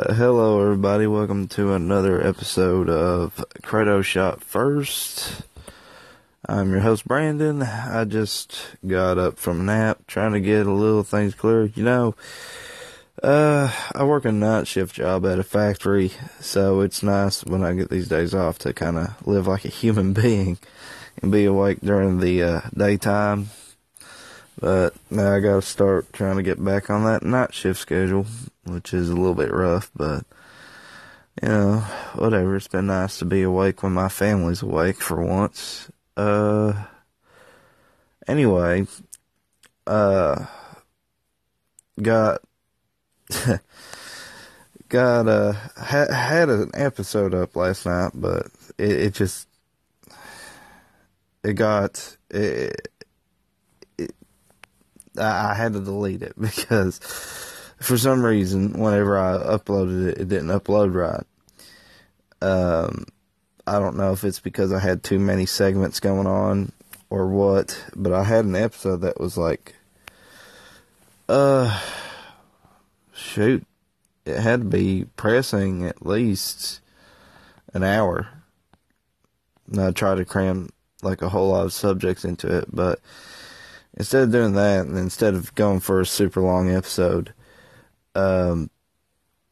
Uh, hello, everybody. Welcome to another episode of Credo Shot First. I'm your host, Brandon. I just got up from a nap, trying to get a little things clear. You know, uh, I work a night shift job at a factory, so it's nice when I get these days off to kind of live like a human being and be awake during the uh, daytime. But now I gotta start trying to get back on that night shift schedule, which is a little bit rough, but you know, whatever. It's been nice to be awake when my family's awake for once. Uh, anyway, uh, got, got, uh, ha- had an episode up last night, but it, it just, it got, it, I had to delete it because for some reason, whenever I uploaded it, it didn't upload right. Um, I don't know if it's because I had too many segments going on or what, but I had an episode that was like, uh, shoot, it had to be pressing at least an hour. And I tried to cram like a whole lot of subjects into it, but instead of doing that, and instead of going for a super long episode, um,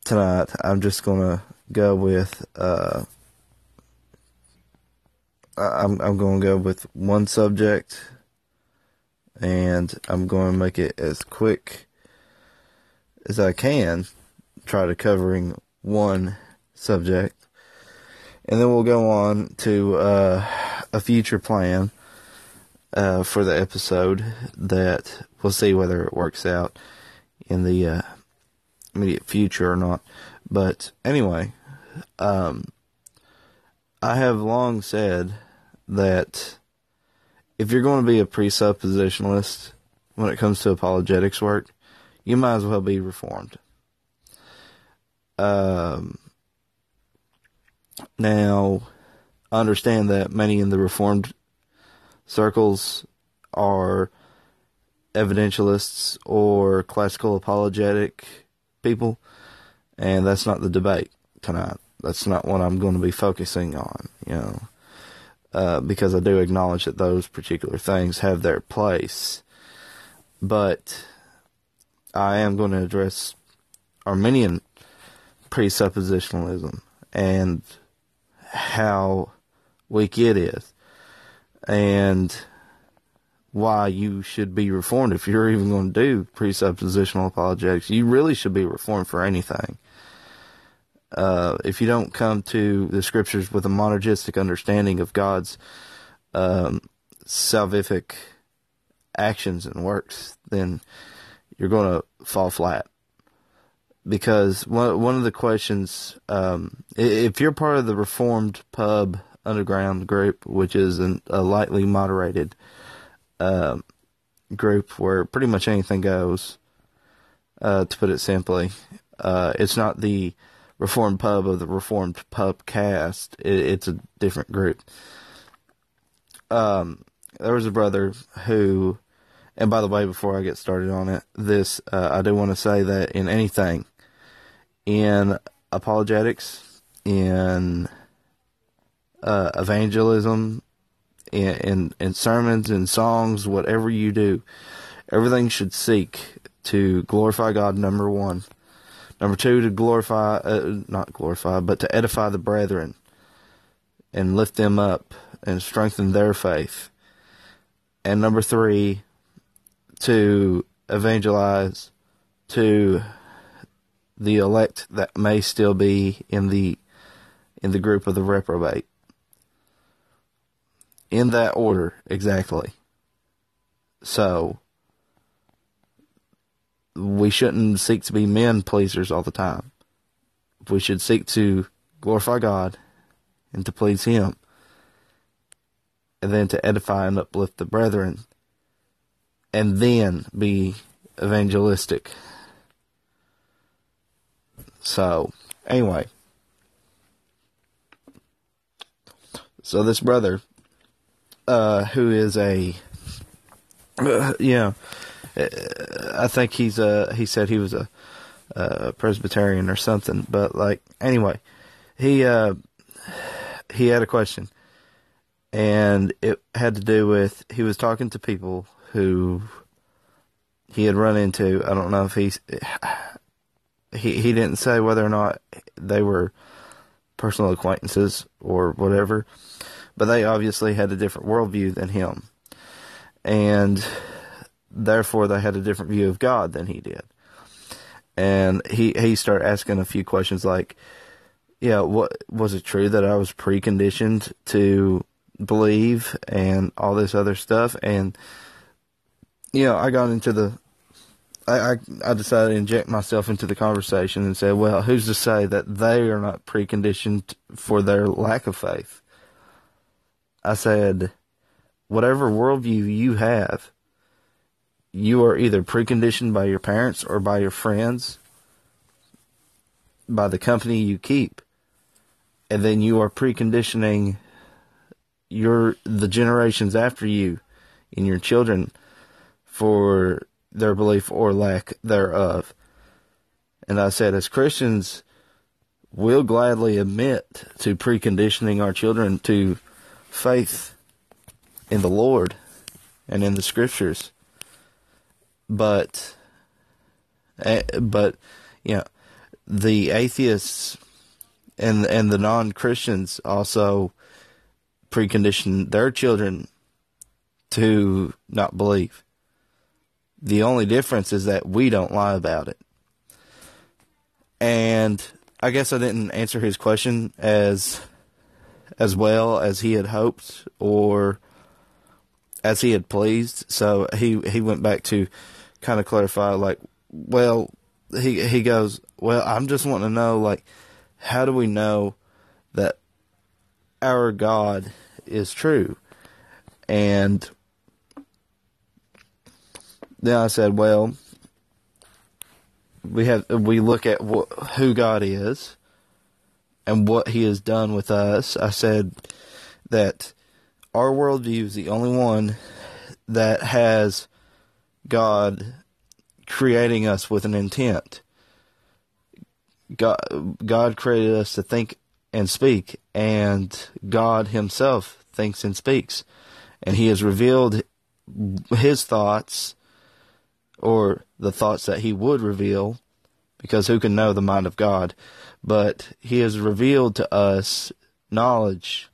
tonight I'm just gonna go with uh, I'm I'm gonna go with one subject, and I'm going to make it as quick as I can. Try to covering one subject, and then we'll go on to uh, a future plan uh, for the episode that we'll see whether it works out in the uh, immediate future or not. But anyway, um, I have long said that if you're going to be a presuppositionalist when it comes to apologetics work, you might as well be reformed. Um, now, I understand that many in the reformed circles are evidentialists or classical apologetic people, and that's not the debate tonight. That's not what I'm going to be focusing on, you know, uh, because I do acknowledge that those particular things have their place, but I am going to address Arminian presuppositionalism and how weak it is and why you should be reformed if you're even going to do presuppositional apologetics. You really should be reformed for anything. Uh, if you don't come to the scriptures with a monergistic understanding of God's um, salvific actions and works, then you're going to fall flat. Because one one of the questions, um, if you're part of the Reformed pub underground group, which is an, a lightly moderated uh, group where pretty much anything goes. Uh, to put it simply, uh, it's not the Reformed Pub of the Reformed Pub cast. It, it's a different group. Um, there was a brother who, and by the way, before I get started on it, this uh, I do want to say that in anything, in apologetics, in uh, evangelism, in, in, in sermons and songs, whatever you do, everything should seek to glorify God. Number one, number two, to glorify, uh, not glorify, but to edify the brethren and lift them up and strengthen their faith. And number three, to evangelize to the elect that may still be in the in the group of the reprobate in that order exactly. So we shouldn't seek to be men pleasers all the time. We should seek to glorify God and to please Him, and then to edify and uplift the brethren, and then be evangelistic. So, anyway. So this brother uh, who is a, uh, yeah, I think he's a, he said he was a, uh, Presbyterian or something. But like anyway, he uh, he had a question, and it had to do with he was talking to people who he had run into. I don't know if he's he he didn't say whether or not they were personal acquaintances or whatever, but they obviously had a different worldview than him, and therefore they had a different view of God than he did. And he he started asking a few questions like, yeah, what was it true that I was preconditioned to believe and all this other stuff and you know, I got into the I, I, I decided to inject myself into the conversation and said, well, who's to say that they are not preconditioned for their lack of faith? I said, whatever worldview you have, you are either preconditioned by your parents or by your friends, by the company you keep, and then you are preconditioning your the generations after you and your children for their belief or lack thereof. And I said, as Christians, we'll gladly admit to preconditioning our children to faith in the Lord and in the scriptures. But, eh, but, you know, the atheists and and the non Christians also precondition their children to not believe. The only difference is that we don't lie about it. And I guess I didn't answer his question as as well as he had hoped or as he had pleased. So he he went back to kind of clarify like well he he goes, "Well, I'm just wanting to know like how do we know that our God is true?" And then I said, well, we have we look at what, who God is and what He has done with us. I said that our worldview is the only one that has God creating us with an intent. God, God created us to think and speak, and God Himself thinks and speaks, and He has revealed His thoughts or the thoughts that he would reveal, because who can know the mind of God? But he has revealed to us knowledge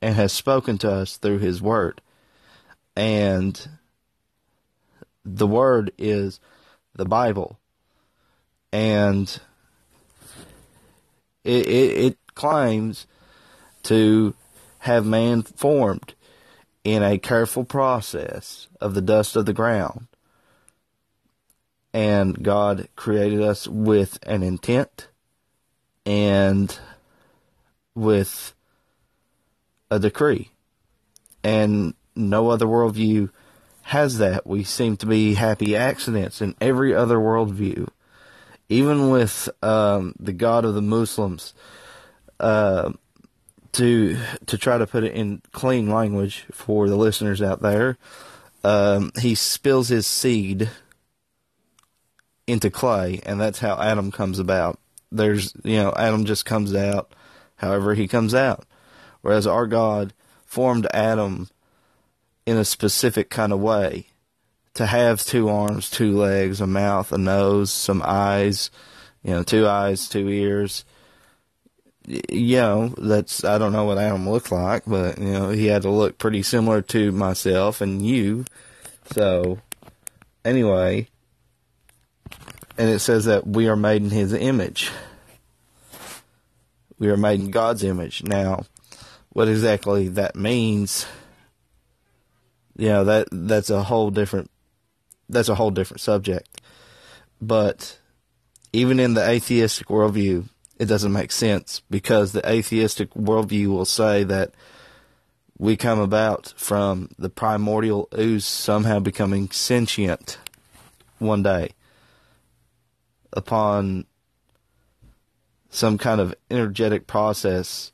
and has spoken to us through his word. And the word is the Bible. And it, it, it claims to have man formed in a careful process of the dust of the ground and God created us with an intent and with a decree. And no other worldview has that. We seem to be happy accidents in every other worldview. Even with um, the God of the Muslims, uh, to to try to put it in clean language for the listeners out there, um, he spills his seed into clay, and that's how Adam comes about. There's, you know, Adam just comes out however he comes out. Whereas our God formed Adam in a specific kind of way to have two arms, two legs, a mouth, a nose, some eyes, you know, two eyes, two ears. You know, that's, I don't know what Adam looked like, but, you know, he had to look pretty similar to myself and you. So, anyway, and it says that we are made in his image. We are made in God's image. Now, what exactly that means, you know, that that's a whole different that's a whole different subject. But even in the atheistic worldview, it doesn't make sense because the atheistic worldview will say that we come about from the primordial ooze somehow becoming sentient one day upon some kind of energetic process,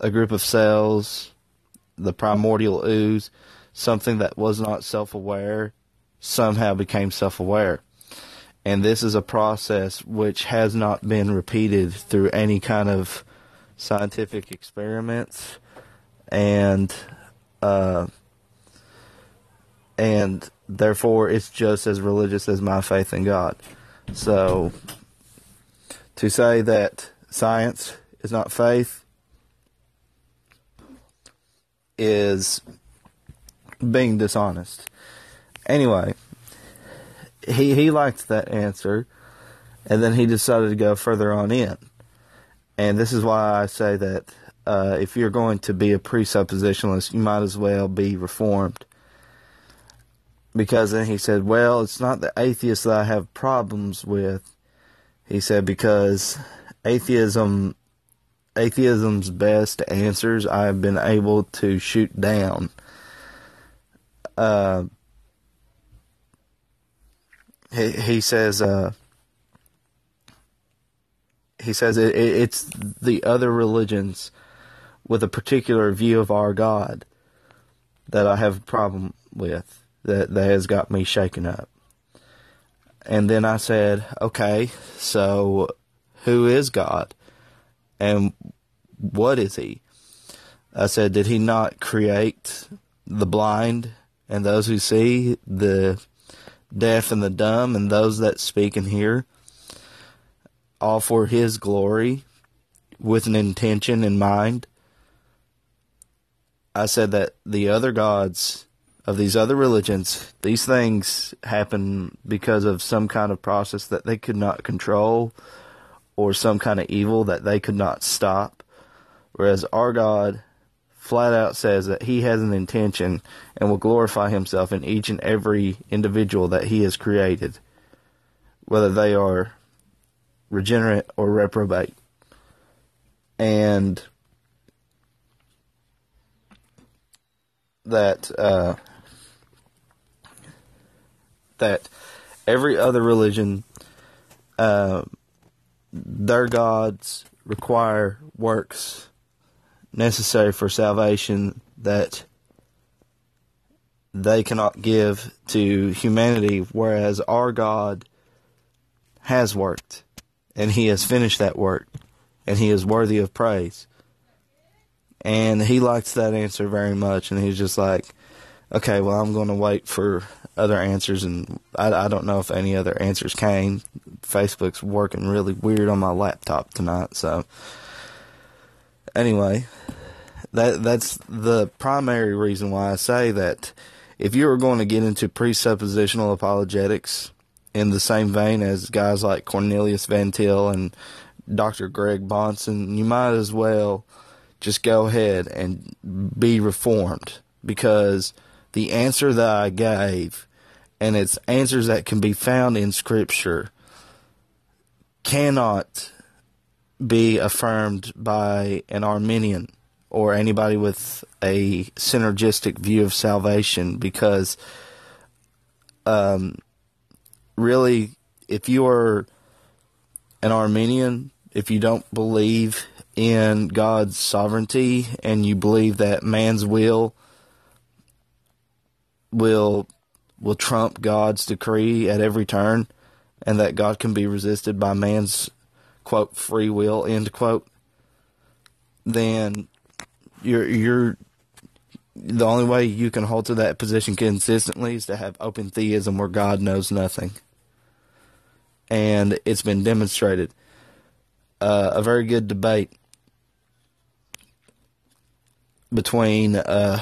a group of cells, the primordial ooze, something that was not self aware, somehow became self aware. And this is a process which has not been repeated through any kind of scientific experiments and uh, and therefore it's just as religious as my faith in God. So to say that science is not faith is being dishonest. Anyway, he he liked that answer, and then he decided to go further on in. And this is why I say that uh, if you're going to be a presuppositionalist, you might as well be reformed. Because then he said, well, it's not the atheists that I have problems with. He said, because atheism, atheism's best answers I have been able to shoot down. Uh, he, he says, uh, he says it, it, it's the other religions with a particular view of our God that I have a problem with that that has got me shaken up. And then I said, okay, so who is God? And what is he? I said, did he not create the blind and those who see, the deaf and the dumb, and those that speak and hear? all for His glory with an intention in mind. I said that the other gods of these other religions, these things happen because of some kind of process that they could not control or some kind of evil that they could not stop. Whereas our God flat out says that He has an intention and will glorify Himself in each and every individual that He has created, whether they are regenerate, or reprobate. And that uh, that every other religion, uh, their gods require works necessary for salvation that they cannot give to humanity, whereas our God has worked and he has finished that work, and he is worthy of praise. And he liked that answer very much, and he's just like, okay, well, I'm going to wait for other answers, and I, I don't know if any other answers came. Facebook's working really weird on my laptop tonight, so anyway, that that's the primary reason why I say that if you are going to get into presuppositional apologetics, in the same vein as guys like Cornelius Van Til and Dr. Greg Bahnsen, you might as well just go ahead and be reformed because the answer that I gave and it's answers that can be found in scripture cannot be affirmed by an Arminian or anybody with a synergistic view of salvation because um, really, if you are an Arminian, if you don't believe in God's sovereignty and you believe that man's will will will trump God's decree at every turn and that God can be resisted by man's quote free will end quote then you're you're the only way you can hold to that position consistently is to have open theism where God knows nothing and it's been demonstrated. Uh, a very good debate between uh,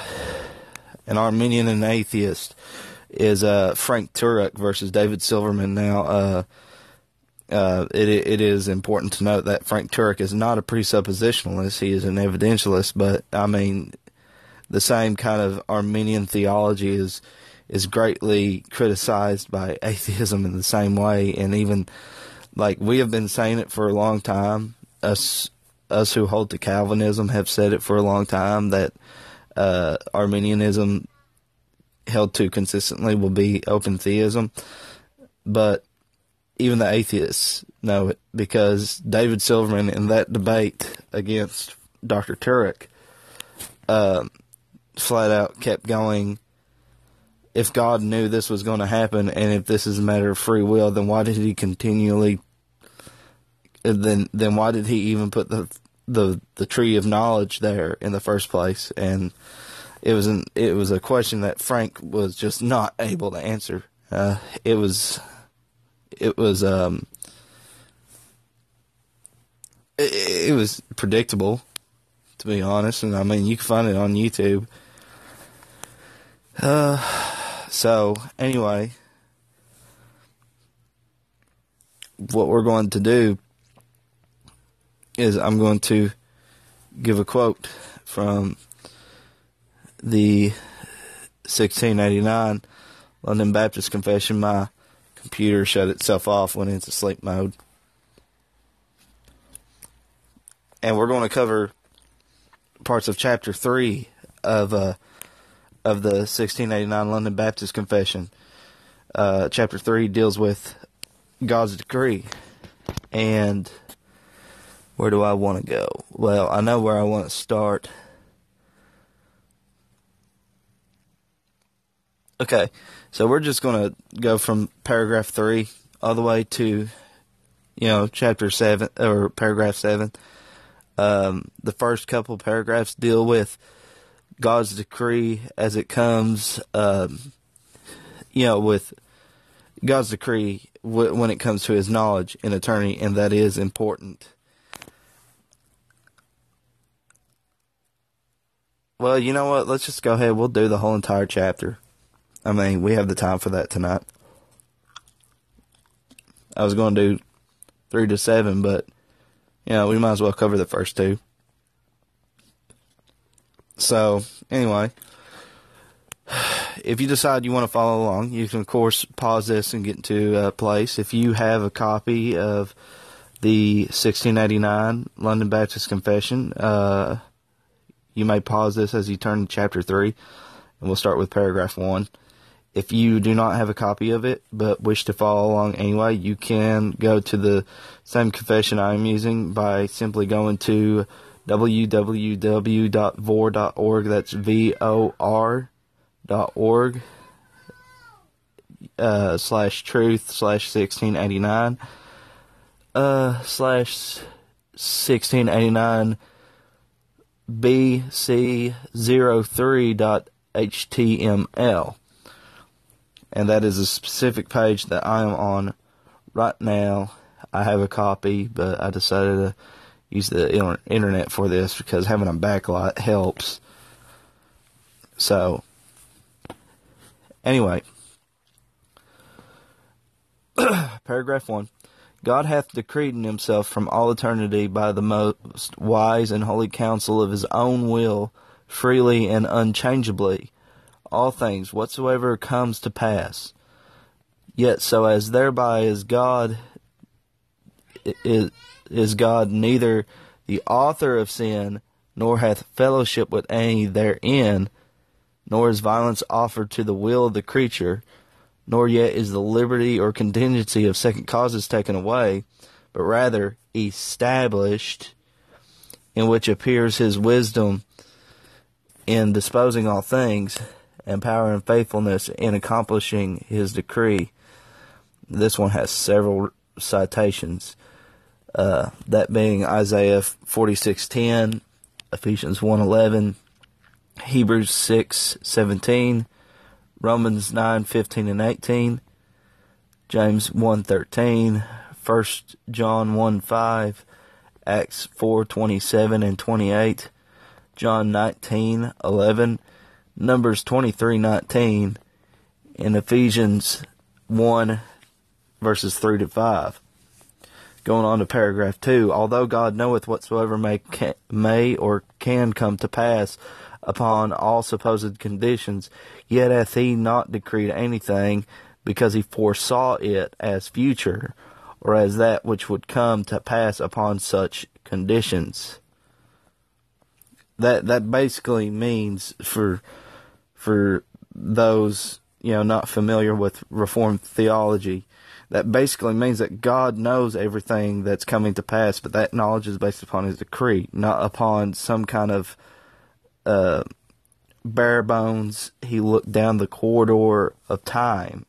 an Arminian and an atheist is uh, Frank Turek versus David Silverman. Now, uh, uh, it it is important to note that Frank Turek is not a presuppositionalist; he is an evidentialist. But I mean, the same kind of Arminian theology is is greatly criticized by atheism in the same way, and even like we have been saying it for a long time. Us us who hold to Calvinism have said it for a long time that uh, Arminianism held to consistently will be open theism, but even the atheists know it because David Silverman in that debate against Dr. Turek uh, flat out kept going if God knew this was going to happen and if this is a matter of free will, then why did he continually then then why did he even put the the the tree of knowledge there in the first place? And it was an it was a question that Frank was just not able to answer. Uh, it was it was um it, it was predictable to be honest, and I mean you can find it on YouTube. Uh, so anyway, what we're going to do is I'm going to give a quote from the 1689 London Baptist Confession. My computer shut itself off, went into sleep mode. And we're going to cover parts of chapter 3 of uh, of the 1689 London Baptist Confession. Uh, chapter 3 deals with God's decree. And where do I want to go? Well, I know where I want to start. Okay, so we're just going to go from paragraph 3 all the way to, you know, chapter 7, or paragraph 7. Um, the first couple paragraphs deal with God's decree as it comes, um, you know, with God's decree w- when it comes to his knowledge and attorney, and that is important. Well, you know what? Let's just go ahead. We'll do the whole entire chapter. I mean, we have the time for that tonight. I was going to do three to seven, but you know, we might as well cover the first two. So, anyway, if you decide you want to follow along, you can, of course, pause this and get into a place. If you have a copy of the 1689 London Baptist Confession, uh, you may pause this as you turn to chapter 3, and we'll start with paragraph 1. If you do not have a copy of it but wish to follow along anyway, you can go to the same confession I'm using by simply going to www.vor.org. That's V O R dot org uh, slash truth slash 1689 uh, slash 1689 bc03 dot html and that is a specific page that I am on right now. I have a copy, but I decided to use the internet for this because having a backlight helps. So, anyway, paragraph 1 God hath decreed in himself from all eternity by the most wise and holy counsel of his own will, freely and unchangeably, all things whatsoever comes to pass. Yet so as thereby is God is, is God neither the author of sin, nor hath fellowship with any therein, nor is violence offered to the will of the creature, nor yet is the liberty or contingency of second causes taken away, but rather established, in which appears his wisdom in disposing all things, and power and faithfulness in accomplishing his decree. This one has several citations, uh, that being Isaiah 46:10, Ephesians 1:11, Hebrews 6:17, Romans 9:15 and 18, James 1:13, 1 John 1:5, Acts 4:27 and 28, John 19:11, Numbers 23:19 and Ephesians 1 verses 3 to 5. Going on to paragraph 2, although God knoweth whatsoever may can, may or can come to pass upon all supposed conditions, yet hath he not decreed anything because he foresaw it as future or as that which would come to pass upon such conditions. That that basically means for for those you know not familiar with Reformed theology. That basically means that God knows everything that's coming to pass, but that knowledge is based upon His decree, not upon some kind of uh, bare bones, he looked down the corridor of time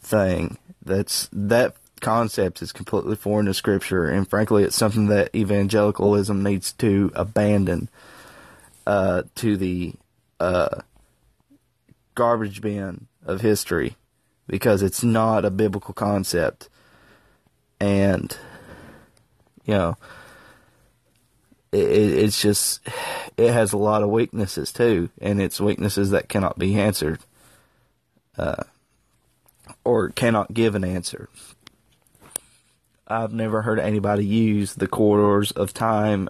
thing. That's that concept is completely foreign to scripture and frankly it's something that evangelicalism needs to abandon uh, to the uh, garbage bin of history because it's not a biblical concept. And you know it, it's just it has a lot of weaknesses too and it's weaknesses that cannot be answered uh, or cannot give an answer. I've never heard anybody use the corridors of time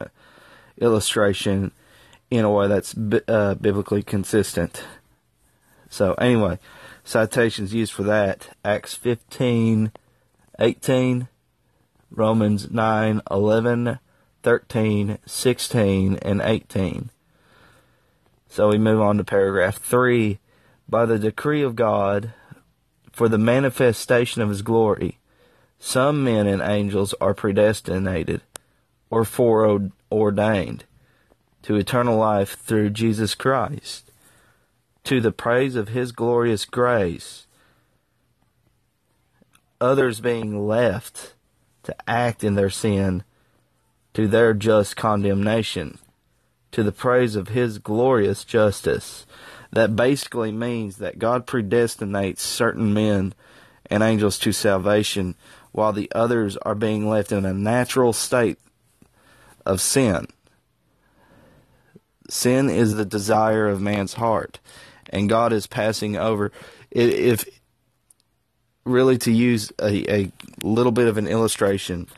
illustration in a way that's uh, biblically consistent so anyway citations used for that acts 15 18 Romans 9, 11, 13, 16, and 18. So we move on to paragraph 3. By the decree of God, for the manifestation of his glory, some men and angels are predestinated or foreordained to eternal life through Jesus Christ, to the praise of his glorious grace, others being left to act in their sin to their just condemnation, to the praise of His glorious justice. That basically means that God predestinates certain men and angels to salvation while the others are being left in a natural state of sin. Sin is the desire of man's heart, and God is passing over. If really to use a, a little bit of an illustration,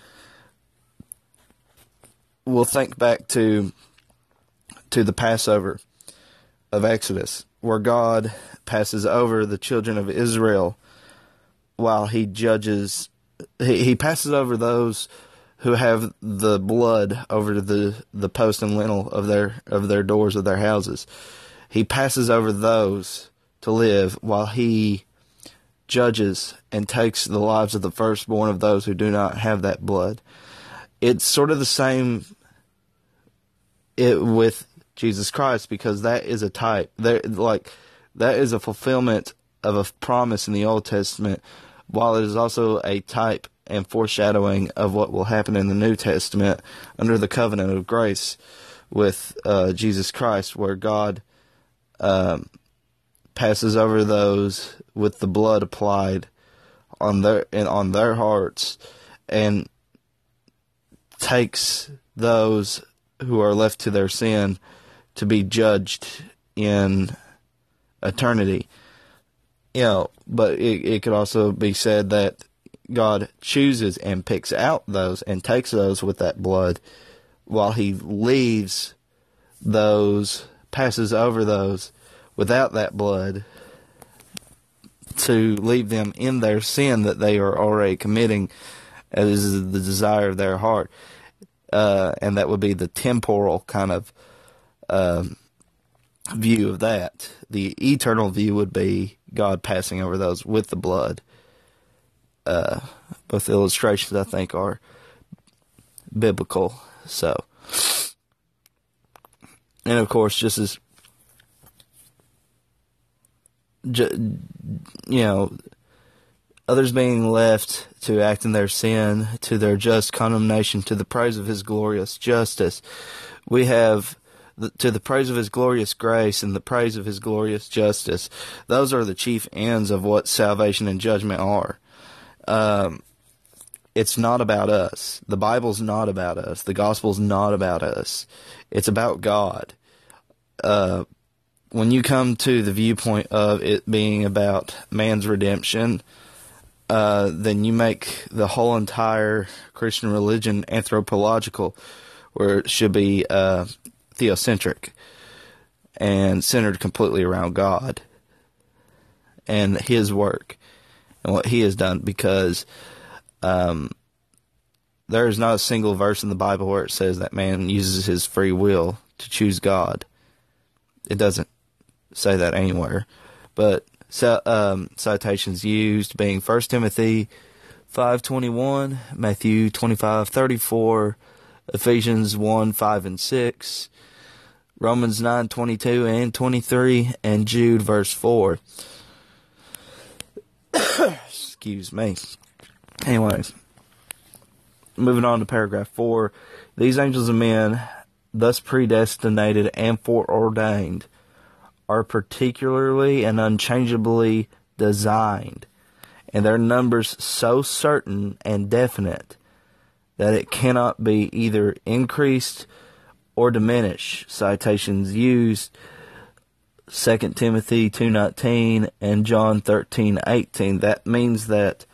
we'll think back to to the Passover of Exodus, where God passes over the children of Israel while he judges he, he passes over those who have the blood over the the post and lintel of their of their doors of their houses. He passes over those to live while he judges and takes the lives of the firstborn of those who do not have that blood. It's sort of the same it with Jesus Christ because that is a type. There like that is a fulfillment of a promise in the Old Testament while it is also a type and foreshadowing of what will happen in the New Testament under the covenant of grace with uh, Jesus Christ, where God um, passes over those with the blood applied on their on their hearts and takes those who are left to their sin to be judged in eternity. You know, but it, it could also be said that God chooses and picks out those and takes those with that blood while he leaves those, passes over those without that blood to leave them in their sin that they are already committing as is the desire of their heart. Uh, and that would be the temporal kind of um, view of that. The eternal view would be God passing over those with the blood. Uh, both illustrations, I think, are biblical. So, and of course, just as you know, others being left to act in their sin, to their just condemnation, to the praise of His glorious justice. We have to the praise of His glorious grace and the praise of His glorious justice. Those are the chief ends of what salvation and judgment are. Um, it's not about us. The Bible's not about us. The gospel's not about us. It's about God. Uh, when you come to the viewpoint of it being about man's redemption, uh, then you make the whole entire Christian religion anthropological, where it should be uh, theocentric and centered completely around God and His work and what He has done. Because um, there is not a single verse in the Bible where it says that man uses his free will to choose God. It doesn't say that anywhere. But um, citations used being 1 Timothy 5:21, Matthew 25:34, Ephesians 1, 5 and 6, Romans 9 22 and 23, and Jude verse 4. Excuse me. Anyways, moving on to paragraph 4. These angels of men, thus predestinated and foreordained, are particularly and unchangeably designed, and their numbers so certain and definite that it cannot be either increased or diminished. Citations used 2 Timothy 2:19 and John 13:18. That means that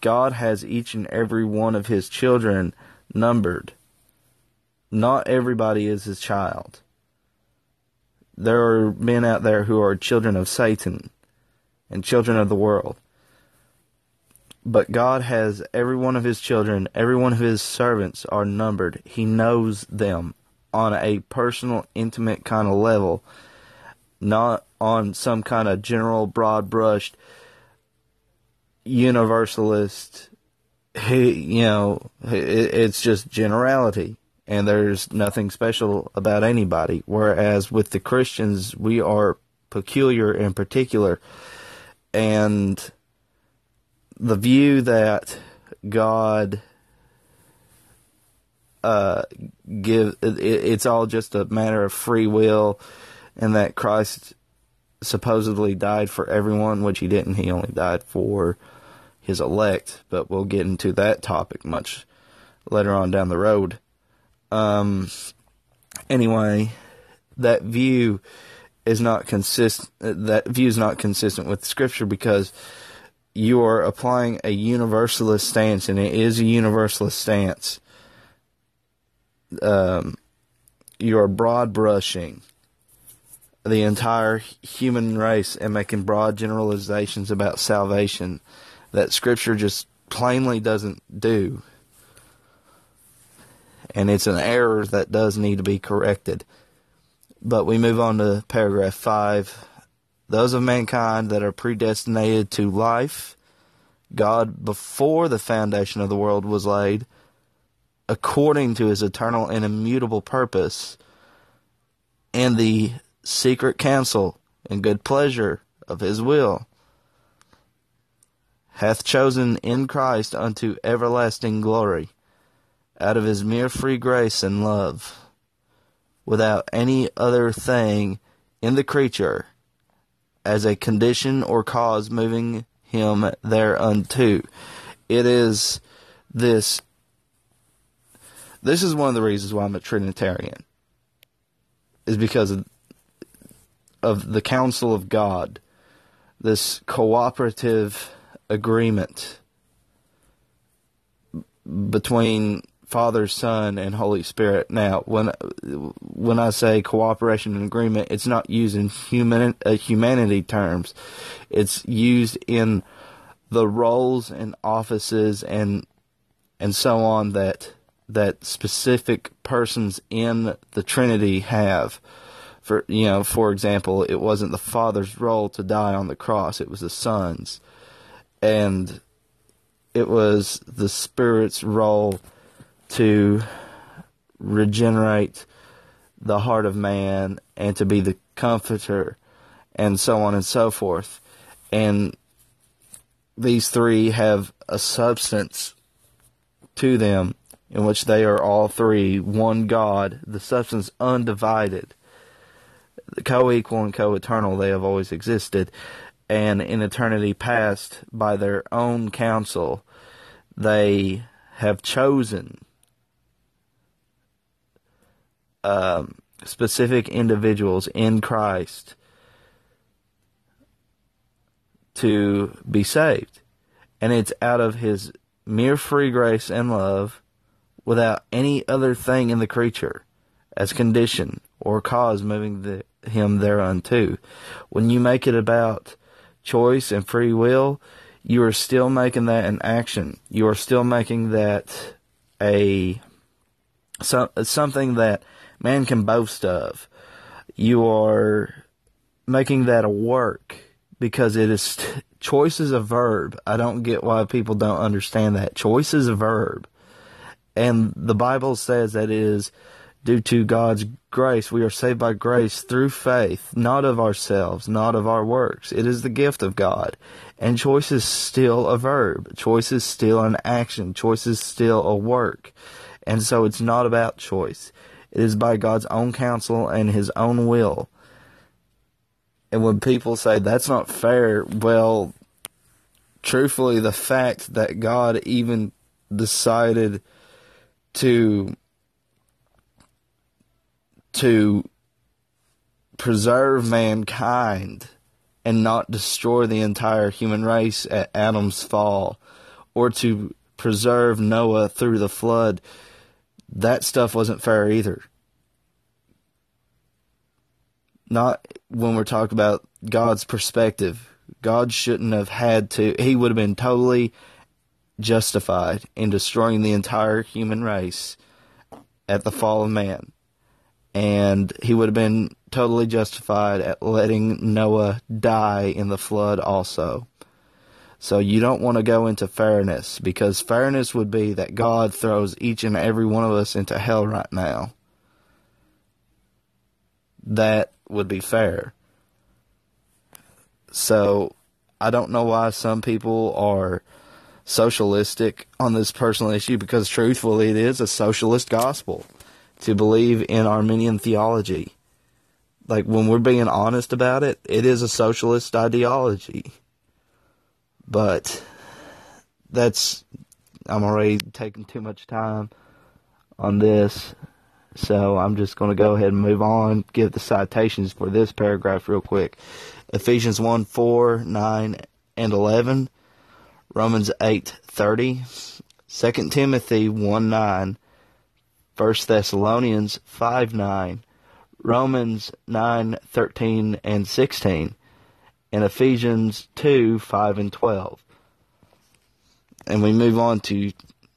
God has each and every one of his children numbered. Not everybody is his child. There are men out there who are children of Satan and children of the world. But God has every one of his children, every one of his servants are numbered. He knows them on a personal, intimate kind of level, not on some kind of general, broad brushed, universalist. He, you know, it's just generality, and there's nothing special about anybody. Whereas with the Christians, we are peculiar and particular, and the view that God uh, give it, it's all just a matter of free will, and that Christ supposedly died for everyone, which he didn't. He only died for his elect, but we'll get into that topic much later on down the road. Um, anyway, that view is not consistent. That view is not consistent with Scripture because you are applying a universalist stance, and it is a universalist stance. Um, you are broad brushing the entire human race and making broad generalizations about salvation that Scripture just plainly doesn't do. And it's an error that does need to be corrected. But we move on to paragraph 5 those of mankind that are predestinated to life, God, before the foundation of the world was laid, according to his eternal and immutable purpose, and the secret counsel and good pleasure of his will, hath chosen in Christ unto everlasting glory, out of his mere free grace and love, without any other thing in the creature as a condition or cause moving him thereunto. It is this. This is one of the reasons why I'm a Trinitarian. Is because of, of the counsel of God, this cooperative agreement between Father, Son, and Holy Spirit. Now, when when I say cooperation and agreement, it's not used in human uh, humanity terms. It's used in the roles and offices and and so on that that specific persons in the Trinity have. For you know, for example, it wasn't the Father's role to die on the cross; it was the Son's, and it was the Spirit's role to regenerate the heart of man and to be the comforter and so on and so forth. And these three have a substance to them in which they are all three one God, the substance undivided, co equal and co eternal, they have always existed. And in eternity past, by their own counsel, they have chosen um, specific individuals in Christ to be saved. And it's out of his mere free grace and love without any other thing in the creature as condition or cause moving the, him thereunto. When you make it about choice and free will, you are still making that an action. You are still making that a so, something that man can boast of. You are making that a work because it is t- choice is a verb. I don't get why people don't understand that. Choice is a verb. And the Bible says that it is due to God's grace. We are saved by grace through faith, not of ourselves, not of our works. It is the gift of God. And choice is still a verb. Choice is still an action. Choice is still a work. And so it's not about choice. It is by God's own counsel and His own will. And when people say that's not fair, well, truthfully, the fact that God even decided to to preserve mankind and not destroy the entire human race at Adam's fall, or to preserve Noah through the flood, that stuff wasn't fair either. Not when we're talking about God's perspective. God shouldn't have had to, he would have been totally justified in destroying the entire human race at the fall of man. And he would have been totally justified at letting Noah die in the flood also. So you don't want to go into fairness because fairness would be that God throws each and every one of us into hell right now. That would be fair. So I don't know why some people are socialistic on this personal issue because truthfully it is a socialist gospel to believe in Arminian theology. Like when we're being honest about it, it is a socialist ideology. But that's I'm already taking too much time on this. So I'm just going to go ahead and move on, give the citations for this paragraph real quick. Ephesians 1 4, 9, and 11, Romans 8 30, 2 Timothy 1 9, 1 Thessalonians 5 9, Romans 9 13 and 16, and Ephesians 2 5 and 12. And we move on to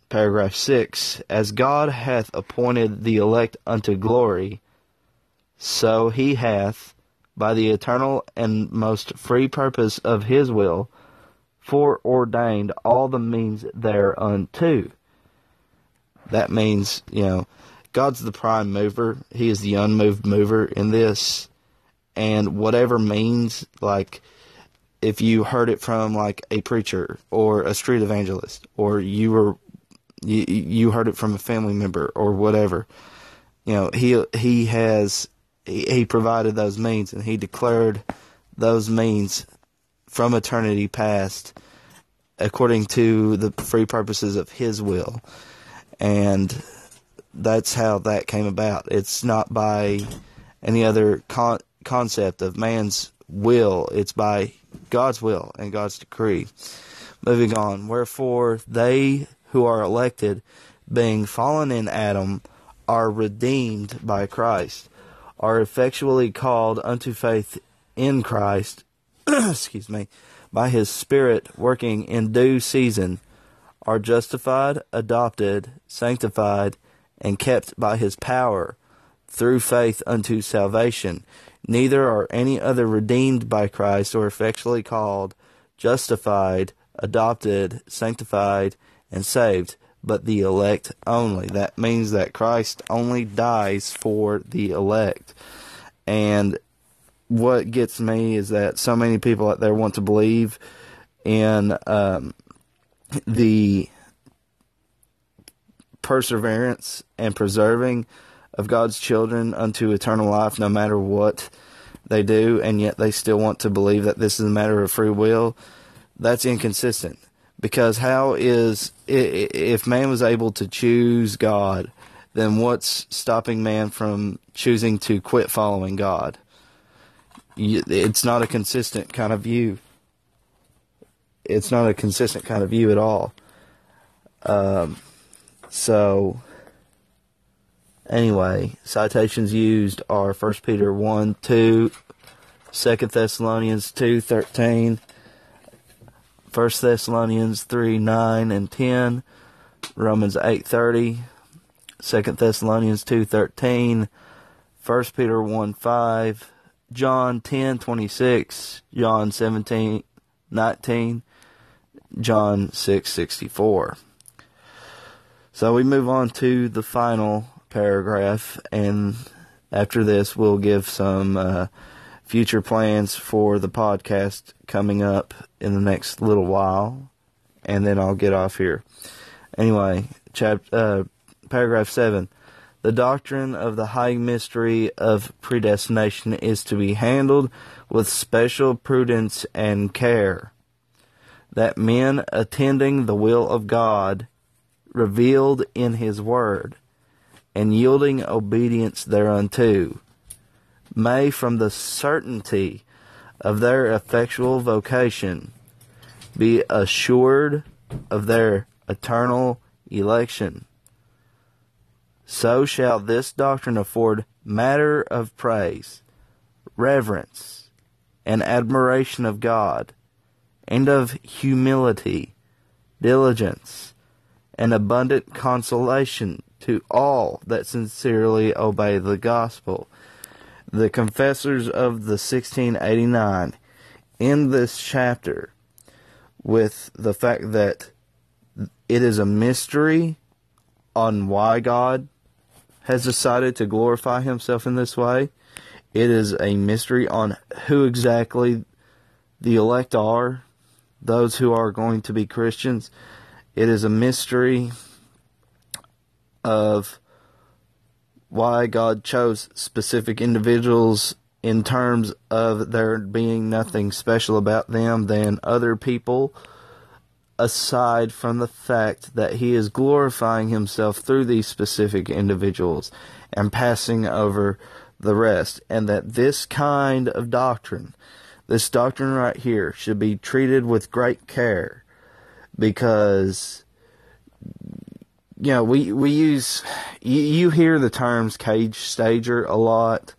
paragraph 6 As God hath appointed the elect unto glory, so he hath, by the eternal and most free purpose of his will, foreordained all the means thereunto. That means, you know, God's the prime mover. He is the unmoved mover in this. And whatever means, like, if you heard it from like a preacher or a street evangelist, or you were you, you heard it from a family member or whatever. You know, he he has he, he provided those means and he declared those means from eternity past according to the free purposes of his will. And that's how that came about. It's not by any other con- concept of man's will, it's by God's will and God's decree. Moving on. Wherefore, they who are elected, being fallen in Adam, are redeemed by Christ, are effectually called unto faith in Christ, excuse me, by his Spirit working in due season, are justified, adopted, sanctified, and kept by his power through faith unto salvation. Neither are any other redeemed by Christ or effectually called, justified, adopted, sanctified, and saved, but the elect only. That means that Christ only dies for the elect. And what gets me is that so many people out there want to believe in um, the perseverance and preserving of God's children unto eternal life, no matter what they do, and yet they still want to believe that this is a matter of free will. That's inconsistent because how is if man was able to choose God, then what's stopping man from choosing to quit following God? It's not a consistent kind of view. It's not a consistent kind of view at all. Um, so, anyway, citations used are 1 Peter 1 2, 2 Thessalonians 2 13, 1 Thessalonians 3 9 and 10, Romans 8 30, 2 Thessalonians 2 13, 1 Peter 1 5, John 10 26, John 17 19, John 6 64. So we move on to the final paragraph, and after this, we'll give some uh, future plans for the podcast coming up in the next little while, and then I'll get off here. Anyway, chap- uh, paragraph 7. The doctrine of the high mystery of predestination is to be handled with special prudence and care, that men attending the will of God, revealed in His Word, and yielding obedience thereunto, may from the certainty of their effectual vocation be assured of their eternal election. So shall this doctrine afford matter of praise, reverence, and admiration of God, and of humility, diligence, and abundant consolation to all that sincerely obey the gospel. The confessors of the 1689 in this chapter with the fact that it is a mystery on why God has decided to glorify himself in this way. It is a mystery on who exactly the elect are, those who are going to be Christians. It is a mystery of why God chose specific individuals in terms of there being nothing special about them than other people, aside from the fact that He is glorifying Himself through these specific individuals and passing over the rest, and that this kind of doctrine, this doctrine right here, should be treated with great care because you know, we we use you, you hear the terms cage stager a lot.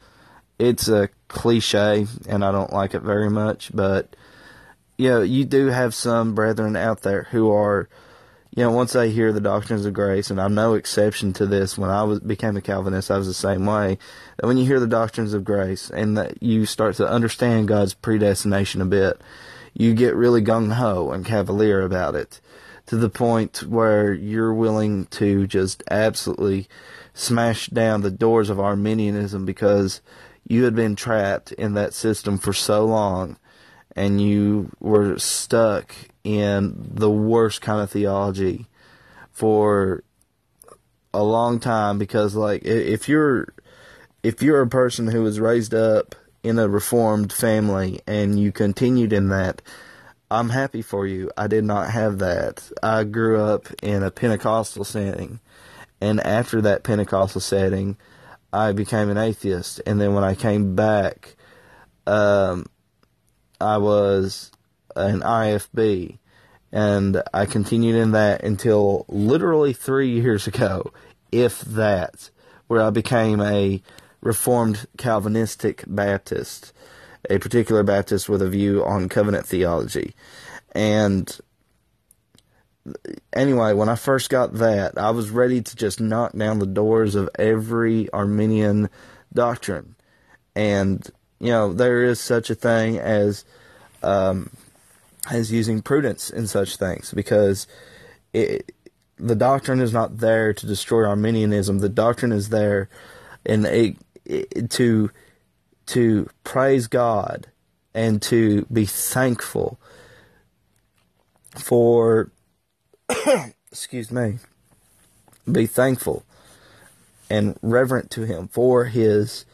It's a cliche, and I don't like it very much. But you know, you do have some brethren out there who are, you know, once they hear the doctrines of grace, and I'm no exception to this. When I was became a Calvinist, I was the same way. That when you hear the doctrines of grace, and that you start to understand God's predestination a bit, you get really gung ho and cavalier about it to the point where you're willing to just absolutely smash down the doors of Arminianism because you had been trapped in that system for so long and you were stuck in the worst kind of theology for a long time because like if you're if you're a person who was raised up in a reformed family and you continued in that I'm happy for you. I did not have that. I grew up in a Pentecostal setting, and after that Pentecostal setting, I became an atheist. And then when I came back, um, I was an IFB, and I continued in that until literally three years ago, if that, where I became a Reformed Calvinistic Baptist a particular Baptist with a view on covenant theology. And anyway, when I first got that, I was ready to just knock down the doors of every Arminian doctrine. And, you know, there is such a thing as, um, as using prudence in such things because it, the doctrine is not there to destroy Arminianism. The doctrine is there in a, to to praise God and to be thankful for excuse me be thankful and reverent to him for his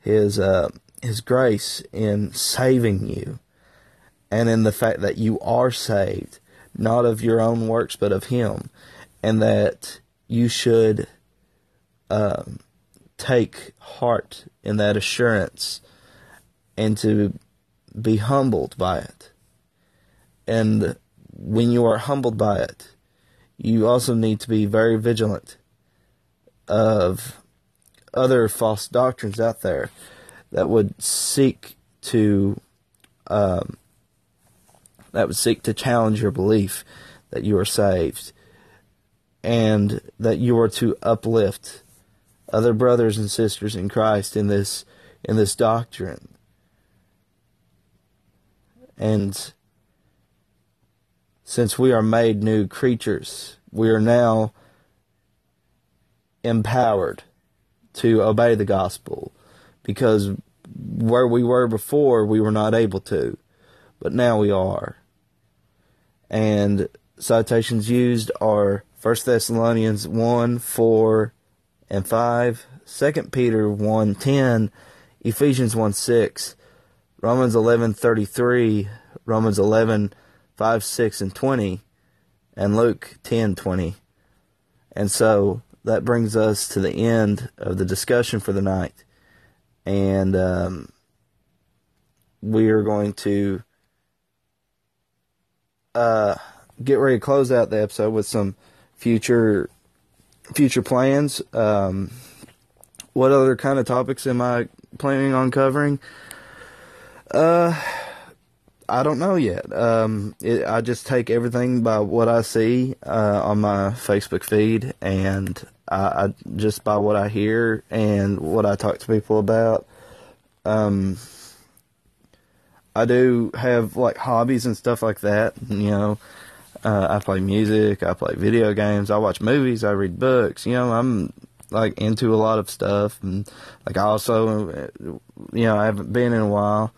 his uh, his grace in saving you and in the fact that you are saved not of your own works but of him and that you should um, take heart in that assurance and to be humbled by it. And when you are humbled by it, you also need to be very vigilant of other false doctrines out there that would seek to um, that would seek to challenge your belief that you are saved and that you are to uplift other brothers and sisters in Christ in this in this doctrine. And since we are made new creatures, we are now empowered to obey the gospel because where we were before, we were not able to, but now we are. And citations used are 1 Thessalonians 1, 4, and 5, 2 Peter 1, 10, Ephesians 1, 6, Romans 11, 33, Romans 11, 5, 6, and 20, and Luke 10, 20. And so that brings us to the end of the discussion for the night. And um, we are going to uh, get ready to close out the episode with some future future plans. Um, what other kind of topics am I planning on covering? Uh, I don't know yet. Um, it, I just take everything by what I see uh, on my Facebook feed, and I, I, just by what I hear and what I talk to people about. Um, I do have like hobbies and stuff like that. You know, uh, I play music, I play video games, I watch movies, I read books. You know, I'm like into a lot of stuff, and like I also, you know, I haven't been in a while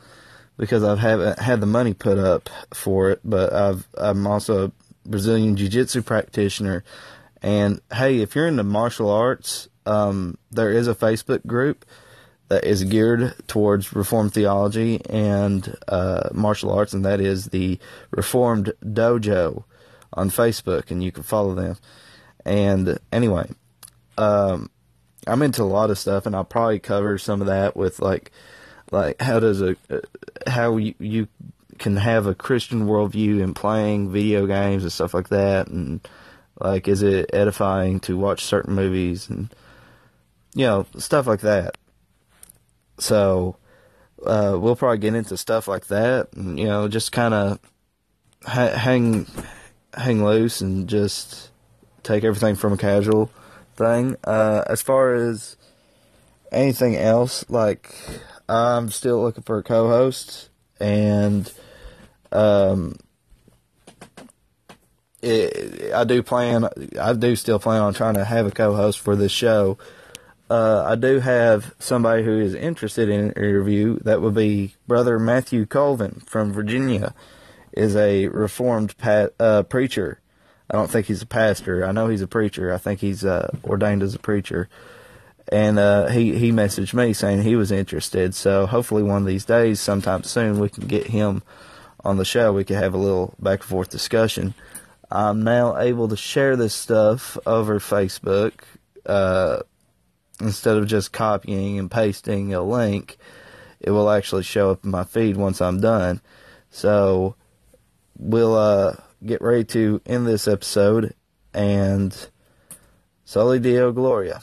because I've haven't had the money put up for it. But I've I'm also a Brazilian Jiu Jitsu practitioner, and hey, if you're into martial arts, um, there is a Facebook group that is geared towards Reformed theology and uh, martial arts, and that is the Reformed Dojo on Facebook, and you can follow them. And anyway, um, I'm into a lot of stuff, and I'll probably cover some of that with like like how does a how you, you can have a Christian worldview in playing video games and stuff like that, and like is it edifying to watch certain movies and you know stuff like that. So uh, we'll probably get into stuff like that, and you know just kind of ha- hang hang loose and just take everything from a casual thing. Uh, as far as anything else, like I'm still looking for a co-host, and um, it, I do plan. I do still plan on trying to have a co-host for this show. Uh, I do have somebody who is interested in an interview. That would be Brother Matthew Colvin from Virginia. Is a Reformed pa- uh, preacher. I don't think he's a pastor. I know he's a preacher. I think he's uh, ordained as a preacher and uh, he he messaged me saying he was interested. So hopefully one of these days, sometime soon, we can get him on the show. We can have a little back and forth discussion. I'm now able to share this stuff over Facebook uh, instead of just copying and pasting a link. It will actually show up in my feed once I'm done. So we'll uh, get ready to end this episode and Soli Deo Gloria.